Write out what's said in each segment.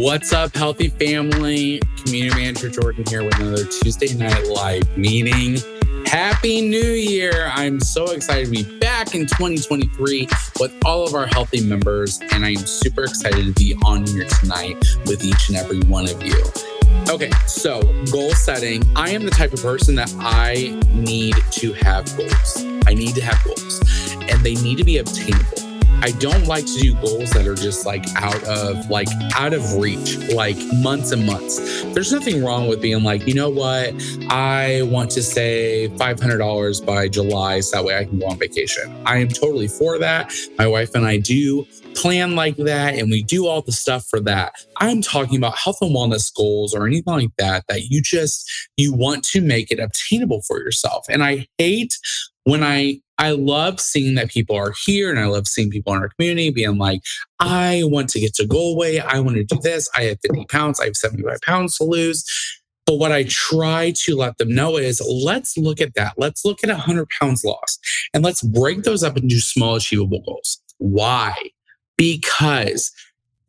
What's up, Healthi family? Community Manager Jordan here with another Tuesday Night Live meeting. Happy New Year! I'm so excited to be back in 2023 with all of our Healthi members, and I am super excited to be on here tonight with each and every one of you. Okay, so goal setting. I am the type of person that I need to have goals. I need to have goals, and they need to be obtainable. I don't like to do goals that are just like out of like out of reach, like months and months. There's nothing wrong with being like, you know what? I want to save $500 by July so that way I can go on vacation. I am totally for that. My wife and I do plan like that and we do all the stuff for that. I'm talking about health and wellness goals or anything like that that you just you want to make it obtainable for yourself. And I hate when I I love seeing that people are here and I love seeing people in our community being like, I want to get to weight. I want to do this. I have 50 pounds. I have 75 pounds to lose. But what I try to let them know is let's look at that. Let's look at 100 pounds lost and let's break those up into small, achievable goals. Why? Because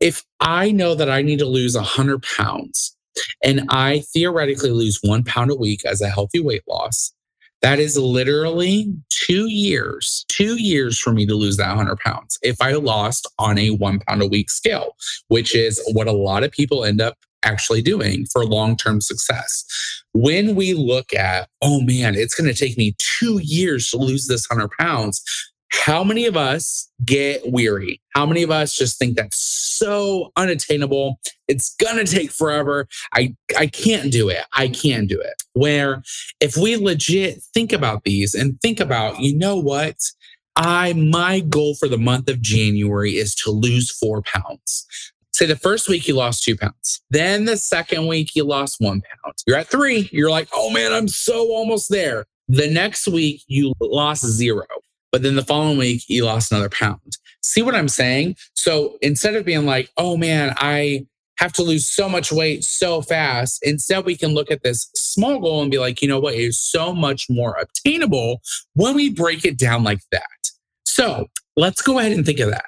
if I know that I need to lose 100 pounds and I theoretically lose one pound a week as a healthy weight loss, that is literally two years, two years for me to lose that 100 pounds if I lost on a one pound a week scale, which is what a lot of people end up actually doing for long term success. When we look at, oh man, it's going to take me two years to lose this 100 pounds, how many of us get weary? How many of us just think that's so unattainable? It's gonna take forever. I I can't do it. I can't do it. Where if we legit think about these and think about, you know what? I my goal for the month of January is to lose four pounds. Say the first week you lost two pounds. Then the second week you lost one pound. You're at three. You're like, oh man, I'm so almost there. The next week you lost zero. But then the following week, you lost another pound. See what I'm saying? So instead of being like, oh man, I have to lose so much weight so fast, instead we can look at this small goal and be like, you know what, it is so much more obtainable when we break it down like that. So let's go ahead and think of that.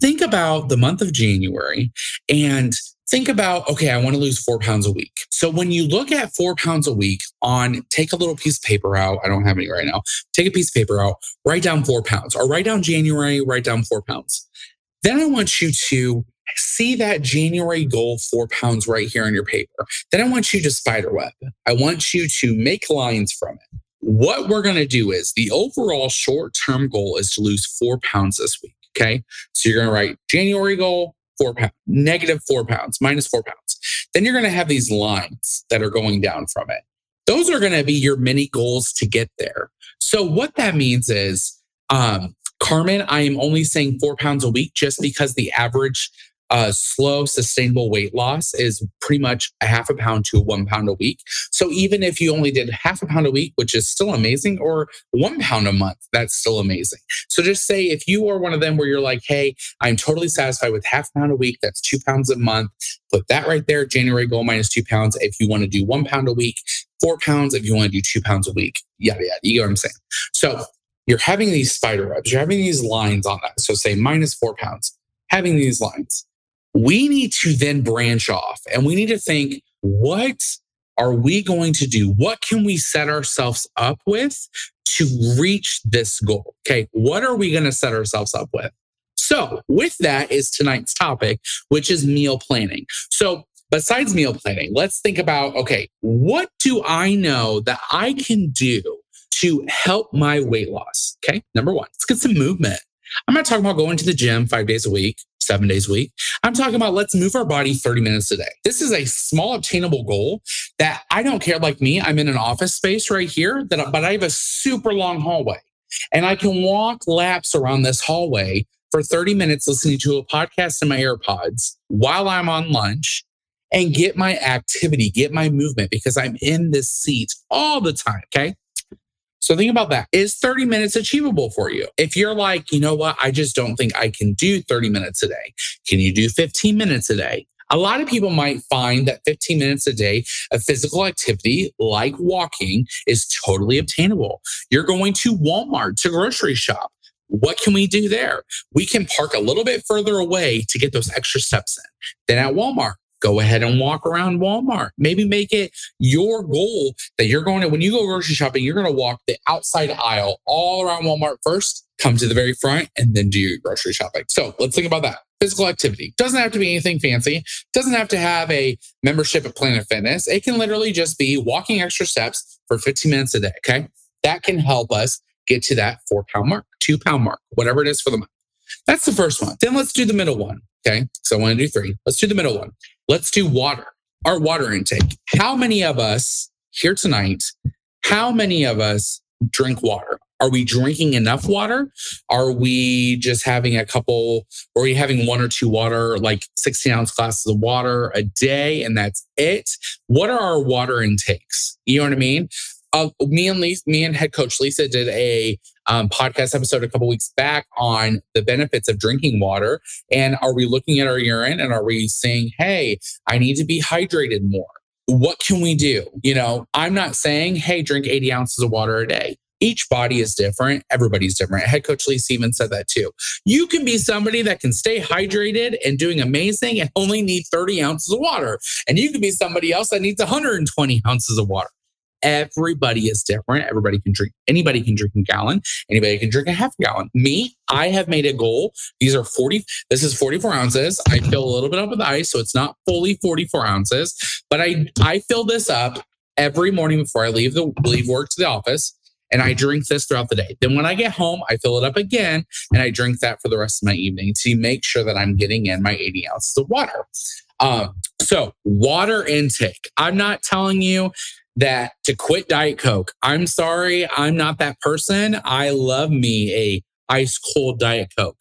Think about the month of January and think about, okay, I want to lose four pounds a week. So when you look at four pounds a week on, take a little piece of paper out. I don't have any right now. Take a piece of paper out, write down four pounds or write down January, write down four pounds. Then I want you to see that January goal, four pounds right here on your paper. Then I want you to spider web. I want you to make lines from it. What we're going to do is the overall short term goal is to lose four pounds this week. Okay. So you're going to write January goal, four pounds, negative four pounds, minus four pounds. Then you're going to have these lines that are going down from it. Those are going to be your mini goals to get there. So what that means is, um, Carmen, I am only saying four pounds a week just because the average uh, slow, sustainable weight loss is pretty much a half a pound to one pound a week. So even if you only did half a pound a week, which is still amazing, or one pound a month, that's still amazing. So just say if you are one of them where you're like, hey, I'm totally satisfied with half a pound a week, that's two pounds a month, put that right there. January goal minus two pounds. If you want to do one pound a week, four pounds. If you want to do two pounds a week, yada, yada. You get what I'm saying? So you're having these spider webs, you're having these lines on that. So say minus four pounds, having these lines we need to then branch off and we need to think, what are we going to do? What can we set ourselves up with to reach this goal? Okay. What are we going to set ourselves up with? So, with that is tonight's topic, which is meal planning. So, besides meal planning, let's think about okay, what do I know that I can do to help my weight loss? Okay. Number one, let's get some movement. I'm not talking about going to the gym five days a week seven days a week. I'm talking about let's move our body 30 minutes a day. This is a small obtainable goal that I don't care. Like me, I'm in an office space right here, that, but I have a super long hallway and I can walk laps around this hallway for 30 minutes listening to a podcast in my AirPods while I'm on lunch and get my activity, get my movement because I'm in this seat all the time. Okay. So think about that. Is 30 minutes achievable for you? If you're like, you know what, I just don't think I can do 30 minutes a day. Can you do 15 minutes a day? A lot of people might find that 15 minutes a day of physical activity like walking is totally obtainable. You're going to Walmart to grocery shop. What can we do there? We can park a little bit further away to get those extra steps in. Then at Walmart, go ahead and walk around Walmart. Maybe make it your goal that you're going to, when you go grocery shopping, you're going to walk the outside aisle all around Walmart first, come to the very front, and then do your grocery shopping. So let's think about that. Physical activity doesn't have to be anything fancy, doesn't have to have a membership at Planet Fitness. It can literally just be walking extra steps for 15 minutes a day. Okay. That can help us get to that four pound mark, two pound mark, whatever it is for the month. That's the first one. Then let's do the middle one. Okay. So I want to do three. Let's do the middle one. Let's do water, our water intake. How many of us here tonight, how many of us drink water? Are we drinking enough water? Are we just having a couple, or are we having one or two water, like 16 ounce glasses of water a day, and that's it? What are our water intakes? You know what I mean? Uh, me and Lisa, me and head coach Lisa did a um, podcast episode a couple weeks back on the benefits of drinking water. And are we looking at our urine and are we saying, hey, I need to be hydrated more? What can we do? You know, I'm not saying, hey, drink 80 ounces of water a day. Each body is different. Everybody's different. Head coach Lee Stevens said that too. You can be somebody that can stay hydrated and doing amazing and only need 30 ounces of water. And you can be somebody else that needs 120 ounces of water. Everybody is different. Everybody can drink, anybody can drink a gallon, anybody can drink a half gallon. Me, I have made a goal. These are 40, this is 44 ounces. I fill a little bit up with ice, so it's not fully 44 ounces, but I I fill this up every morning before I leave the leave work to the office. And I drink this throughout the day. Then when I get home, I fill it up again and I drink that for the rest of my evening to make sure that I'm getting in my 80 ounces of water. Um, so, water intake. I'm not telling you that to quit Diet Coke. I'm sorry, I'm not that person. I love me a ice cold Diet Coke.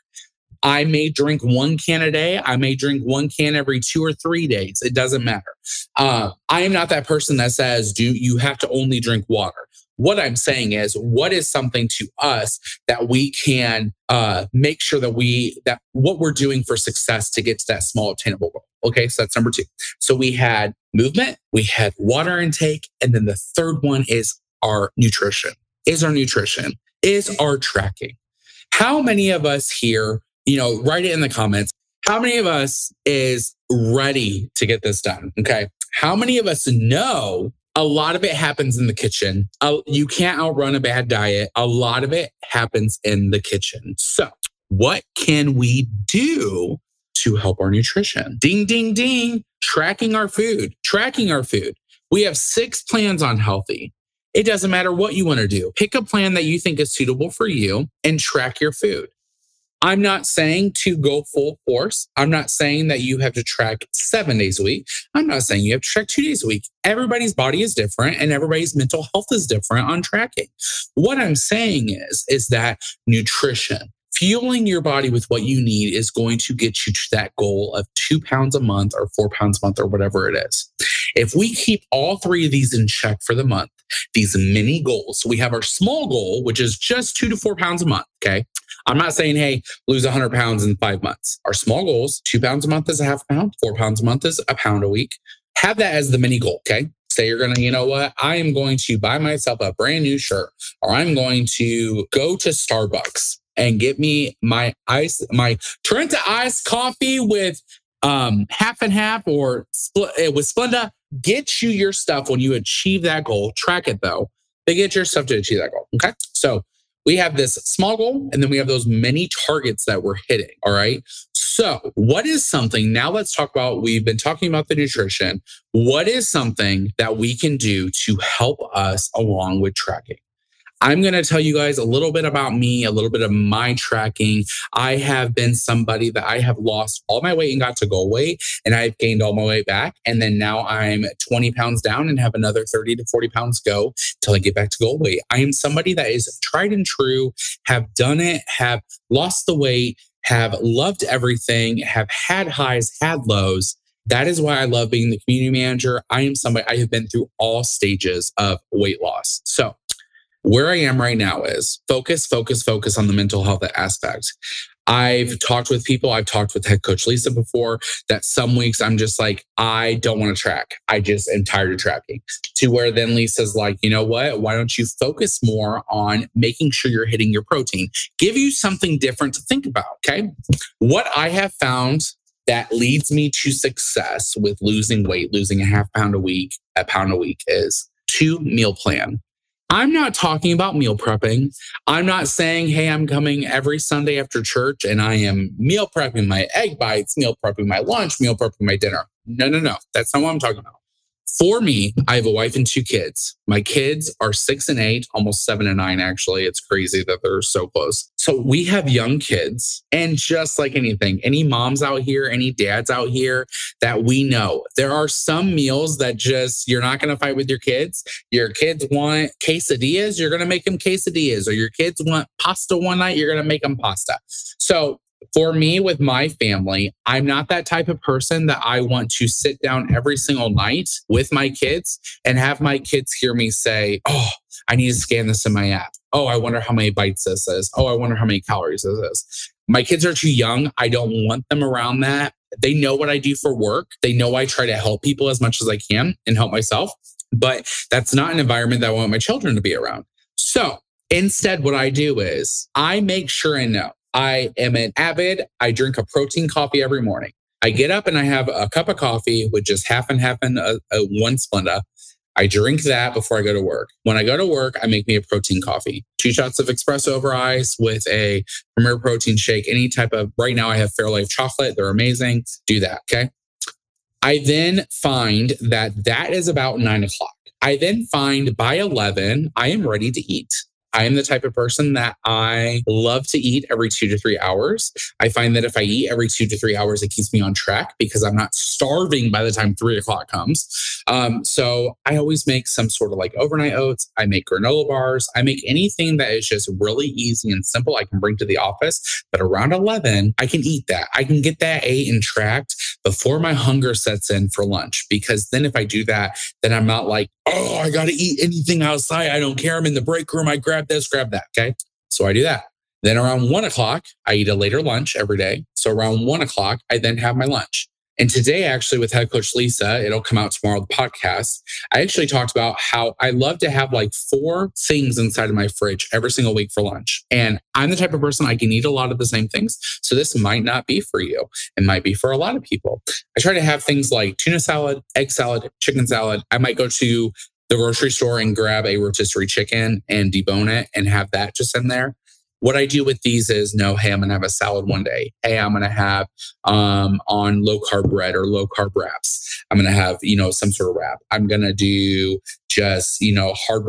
I may drink one can a day. I may drink one can every two or three days. It doesn't matter. Uh, I am not that person that says, do you have to only drink water? What I'm saying is, what is something to us that we can uh, make sure that we that what we're doing for success to get to that small attainable goal? Okay, so that's number two. So we had movement, we had water intake, and then the third one is our nutrition. Is our nutrition? Is our tracking? How many of us here, you know, write it in the comments. How many of us is ready to get this done? Okay. How many of us know a lot of it happens in the kitchen. Uh, you can't outrun a bad diet. A lot of it happens in the kitchen. So, what can we do to help our nutrition? Ding, ding, ding. Tracking our food, tracking our food. We have six plans on Healthi. It doesn't matter what you want to do. Pick a plan that you think is suitable for you and track your food. I'm not saying to go full force. I'm not saying that you have to track seven days a week. I'm not saying you have to track two days a week. Everybody's body is different and everybody's mental health is different on tracking. What I'm saying is, is that nutrition, fueling your body with what you need is going to get you to that goal of two pounds a month or four pounds a month or whatever it is. If we keep all three of these in check for the month, these mini goals, we have our small goal, which is just two to four pounds a month. Okay. I'm not saying, hey, lose 100 pounds in five months. Our small goals, two pounds a month is a half pound, four pounds a month is a pound a week. Have that as the mini goal. Okay. Say you're going to, you know what? I am going to buy myself a brand new shirt or I'm going to go to Starbucks and get me my ice, my Trenta iced coffee with um, half and half or split eh, with Splenda. Get you your stuff when you achieve that goal. Track it though. They get your stuff to achieve that goal. Okay. So we have this small goal and then we have those many targets that we're hitting. All right. So, what is something now? Let's talk about we've been talking about the nutrition. What is something that we can do to help us along with tracking? I'm going to tell you guys a little bit about me, a little bit of my tracking. I have been somebody that I have lost all my weight and got to goal weight, and I've gained all my weight back. And then now I'm 20 pounds down and have another 30 to 40 pounds go till I get back to goal weight. I am somebody that is tried and true, have done it, have lost the weight, have loved everything, have had highs, had lows. That is why I love being the community manager. I am somebody I have been through all stages of weight loss. So, where I am right now is focus, focus, focus on the mental health aspect. I've talked with people, I've talked with head coach Lisa before that some weeks I'm just like, I don't want to track. I just am tired of tracking. To where then Lisa's like, you know what? Why don't you focus more on making sure you're hitting your protein? Give you something different to think about. Okay. What I have found that leads me to success with losing weight, losing a half pound a week, a pound a week is two meal plan. I'm not talking about meal prepping. I'm not saying, hey, I'm coming every Sunday after church and I am meal prepping my egg bites, meal prepping my lunch, meal prepping my dinner. No, no, no. That's not what I'm talking about. For me, I have a wife and two kids. My kids are six and eight, almost seven and nine, actually. It's crazy that they're so close. So we have young kids. And just like anything, any moms out here, any dads out here that we know, there are some meals that just you're not going to fight with your kids. Your kids want quesadillas, you're going to make them quesadillas. Or your kids want pasta one night, you're going to make them pasta. So for me with my family, I'm not that type of person that I want to sit down every single night with my kids and have my kids hear me say, Oh, I need to scan this in my app. Oh, I wonder how many bites this is. Oh, I wonder how many calories this is. My kids are too young. I don't want them around that. They know what I do for work. They know I try to help people as much as I can and help myself. But that's not an environment that I want my children to be around. So instead, what I do is I make sure I know I am an avid, I drink a protein coffee every morning. I get up and I have a cup of coffee with just half and half and a, a one Splenda. I drink that before I go to work. When I go to work, I make me a protein coffee. Two shots of espresso over ice with a Premier Protein shake, any type of, right now I have Fairlife chocolate. They're amazing. Do that. Okay. I then find that that is about nine o'clock. I then find by 11, I am ready to eat. I am the type of person that I love to eat every two to three hours. I find that if I eat every two to three hours, it keeps me on track because I'm not starving by the time three o'clock comes. Um, so I always make some sort of like overnight oats. I make granola bars. I make anything that is just really easy and simple I can bring to the office. But around 11, I can eat that. I can get that ate and tracked before my hunger sets in for lunch. Because then if I do that, then I'm not like, oh, I got to eat anything outside. I don't care. I'm in the break room. I grab this, grab that. Okay. So I do that. Then around one o'clock, I eat a later lunch every day. So around one o'clock, I then have my lunch. And today, actually, with head coach Lisa, it'll come out tomorrow, the podcast. I actually talked about how I love to have like four things inside of my fridge every single week for lunch. And I'm the type of person I can eat a lot of the same things. So this might not be for you. It might be for a lot of people. I try to have things like tuna salad, egg salad, chicken salad. I might go to the grocery store and grab a rotisserie chicken and debone it and have that just in there. What I do with these is no, hey, I'm gonna have a salad one day. Hey, I'm gonna have um, on low carb bread or low carb wraps. I'm gonna have you know some sort of wrap. I'm gonna do just you know hard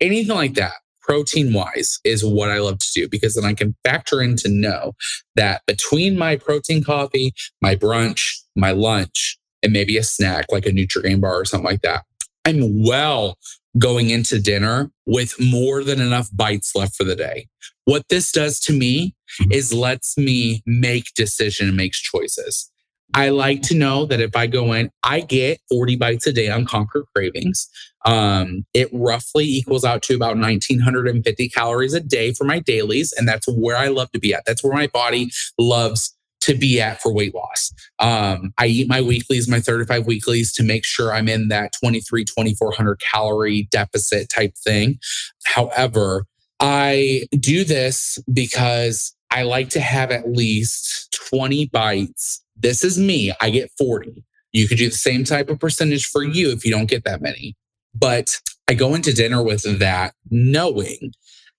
anything like that. Protein wise is what I love to do because then I can factor in to know that between my protein coffee, my brunch, my lunch, and maybe a snack like a Nutrigrain bar or something like that, I'm well going into dinner with more than enough bites left for the day. What this does to me is lets me make decision and makes choices. I like to know that if I go in, I get 40 bites a day on Conquer Cravings. Um, it roughly equals out to about 1950 calories a day for my dailies. And that's where I love to be at. That's where my body loves to be at for weight loss. Um, I eat my weeklies, my 35 weeklies to make sure I'm in that 23, 2400 calorie deficit type thing. However, I do this because I like to have at least 20 bites. This is me. I get 40. You could do the same type of percentage for you if you don't get that many. But I go into dinner with that knowing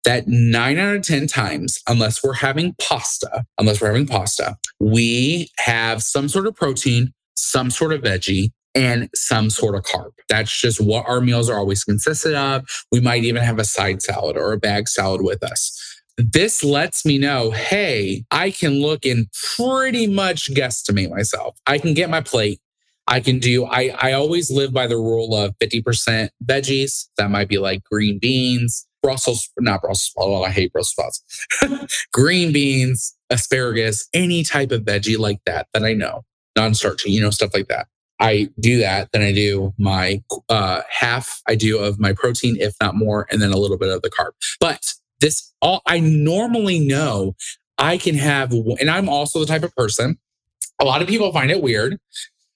that nine out of 10 times, unless we're having pasta, unless we're having pasta, we have some sort of protein, some sort of veggie, and some sort of carb. That's just what our meals are always consisted of. We might even have a side salad or a bag salad with us. This lets me know, hey, I can look and pretty much guesstimate myself. I can get my plate. I can do, I, I always live by the rule of 50% veggies. That might be like green beans, Brussels, not Brussels Oh, I hate Brussels sprouts. Green beans, asparagus, any type of veggie like that that I know, non-starchy, you know, stuff like that. I do that. Then I do my uh, half I do of my protein, if not more, and then a little bit of the carb. But this all I normally know I can have, and I'm also the type of person. A lot of people find it weird.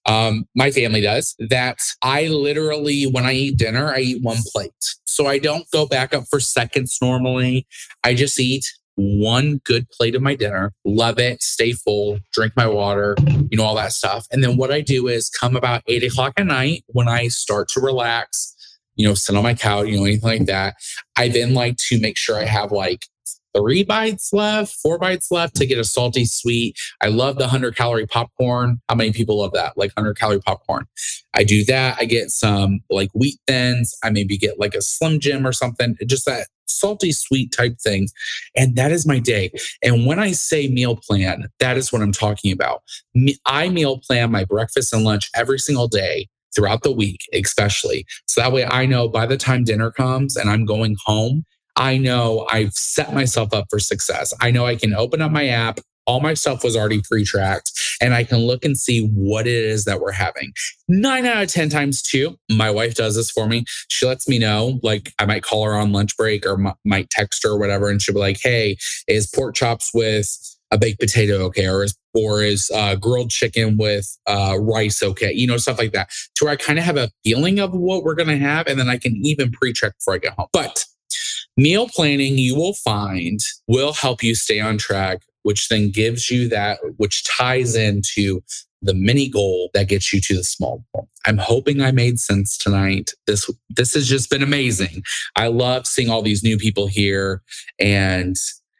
Um, my family does that. I literally, when I eat dinner, I eat one plate. So I don't go back up for seconds normally. I just eat one good plate of my dinner, love it, stay full, drink my water, you know, all that stuff. And then what I do is come about eight o'clock at night when I start to relax, you know, sit on my couch, you know, anything like that. I then like to make sure I have like three bites left, four bites left to get a salty sweet. I love the 100 calorie popcorn. How many people love that? Like 100 calorie popcorn. I do that. I get some like wheat thins. I maybe get like a Slim Jim or something, just that salty sweet type thing. And that is my day. And when I say meal plan, that is what I'm talking about. I meal plan my breakfast and lunch every single day throughout the week, especially. So that way I know by the time dinner comes and I'm going home, I know I've set myself up for success. I know I can open up my app. All my stuff was already pre tracked, and I can look and see what it is that we're having. Nine out of 10 times, too. My wife does this for me. She lets me know, like, I might call her on lunch break or m- might text her or whatever, and she'll be like, hey, is pork chops with a baked potato okay or is or is uh, grilled chicken with uh, rice okay you know stuff like that to where i kind of have a feeling of what we're going to have and then i can even pre-check before i get home but meal planning you will find will help you stay on track which then gives you that which ties into the mini goal that gets you to the small goal. I'm hoping I made sense tonight. This this has just been amazing. I love seeing all these new people here and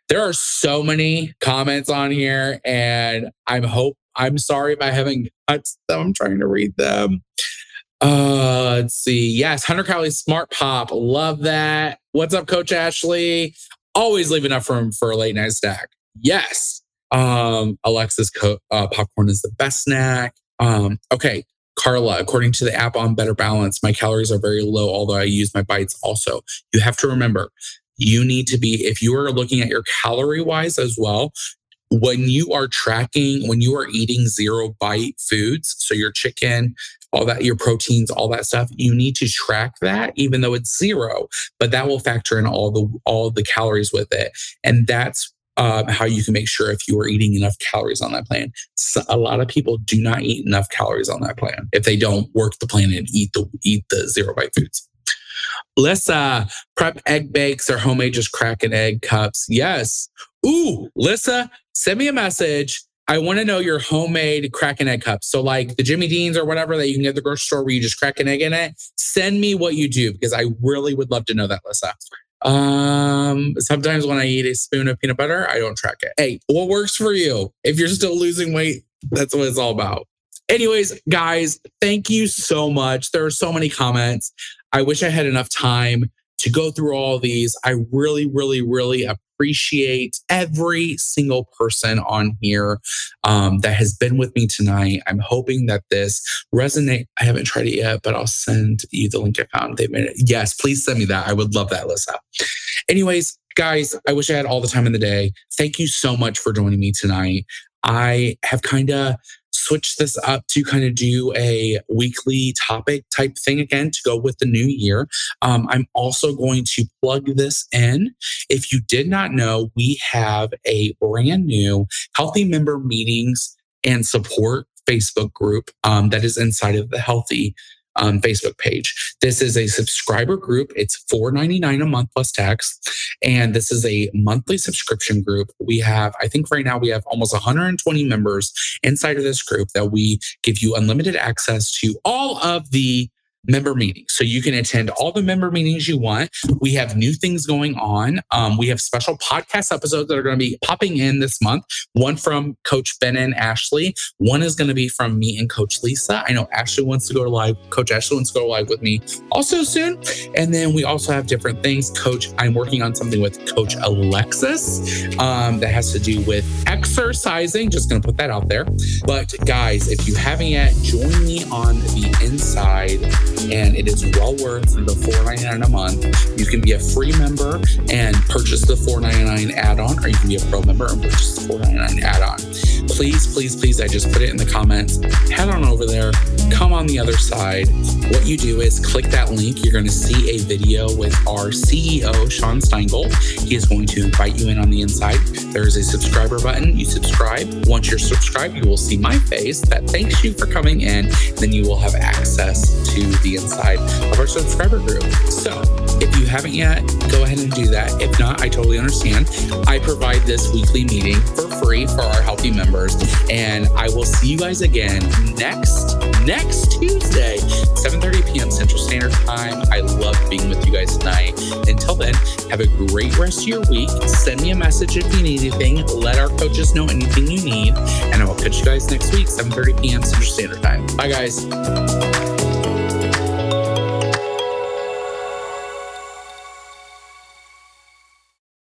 there are so many comments on here, and I'm hope I'm sorry if I haven't them. I'm trying to read them. Uh, let's see. Yes, 100 calorie smart pop. Love that. What's up, Coach Ashley? Always leave enough room for a late night snack. Yes. Um, Alexis co- uh, popcorn is the best snack. Um, okay. Carla, according to the app on Better Balance, my calories are very low, although I use my bites also. You have to remember you need to be, if you are looking at your calorie wise as well, when you are tracking, when you are eating zero bite foods, so your chicken, all that, your proteins, all that stuff, you need to track that, even though it's zero, but that will factor in all the all the calories with it, and that's um, how you can make sure if you are eating enough calories on that plan. So a lot of people do not eat enough calories on that plan if they don't work the plan and eat the eat the zero bite foods. Let's uh, prep egg bakes or homemade just crack an egg cups. Yes. Ooh, Lissa, send me a message. I want to know your homemade crack and egg cups. So, like the Jimmy Dean's or whatever that you can get at the grocery store where you just crack an egg in it. Send me what you do because I really would love to know that, Lisa. Um, sometimes when I eat a spoon of peanut butter, I don't track it. Hey, what works for you? If you're still losing weight, that's what it's all about. Anyways, guys, thank you so much. There are so many comments. I wish I had enough time to go through all these. I really, really, really appreciate every single person on here um, that has been with me tonight. I'm hoping that this resonate. I haven't tried it yet, but I'll send you the link I found. They made it. Yes, please send me that. I would love that, Lisa. Anyways, guys, I wish I had all the time in the day. Thank you so much for joining me tonight. I have kind of switch this up to kind of do a weekly topic type thing again to go with the new year. Um, I'm also going to plug this in. If you did not know, we have a brand new Healthi member meetings and support Facebook group um, that is inside of the Healthi um, Facebook page. This is a subscriber group. It's $4.99 a month plus tax. And this is a monthly subscription group. We have, I think right now we have almost 120 members inside of this group that we give you unlimited access to all of the member meetings. So you can attend all the member meetings you want. We have new things going on. Um, we have special podcast episodes that are going to be popping in this month. One from Coach Ben and Ashley. One is going to be from me and Coach Lisa. I know Ashley wants to go to live. Coach Ashley wants to go live with me also soon. And then we also have different things. Coach, I'm working on something with Coach Alexis um, that has to do with exercising. Just going to put that out there. But guys, if you haven't yet, join me on the inside and it is well worth the $4.99 a month. You can be a free member and purchase the $4.99 add-on, or you can be a pro member and purchase the $4.99 add-on. Please, please, please, I just put it in the comments. Head on over there, come on the other side. What you do is click that link. You're going to see a video with our CEO, Sean Steingold. He is going to invite you in on the inside. There is a subscriber button. You subscribe. Once you're subscribed, you will see my face that thanks you for coming in. Then you will have access to the inside of our subscriber group. So If you haven't yet, go ahead and do that. If not, I totally understand. I provide this weekly meeting for free for our Healthi members. And I will see you guys again next next Tuesday, 7:30 p.m. Central Standard Time. I love being with you guys tonight. Until then, have a great rest of your week. Send me a message if you need anything. Let our coaches know anything you need. And I will catch you guys next week, 7:30 p.m. Central Standard Time. Bye guys.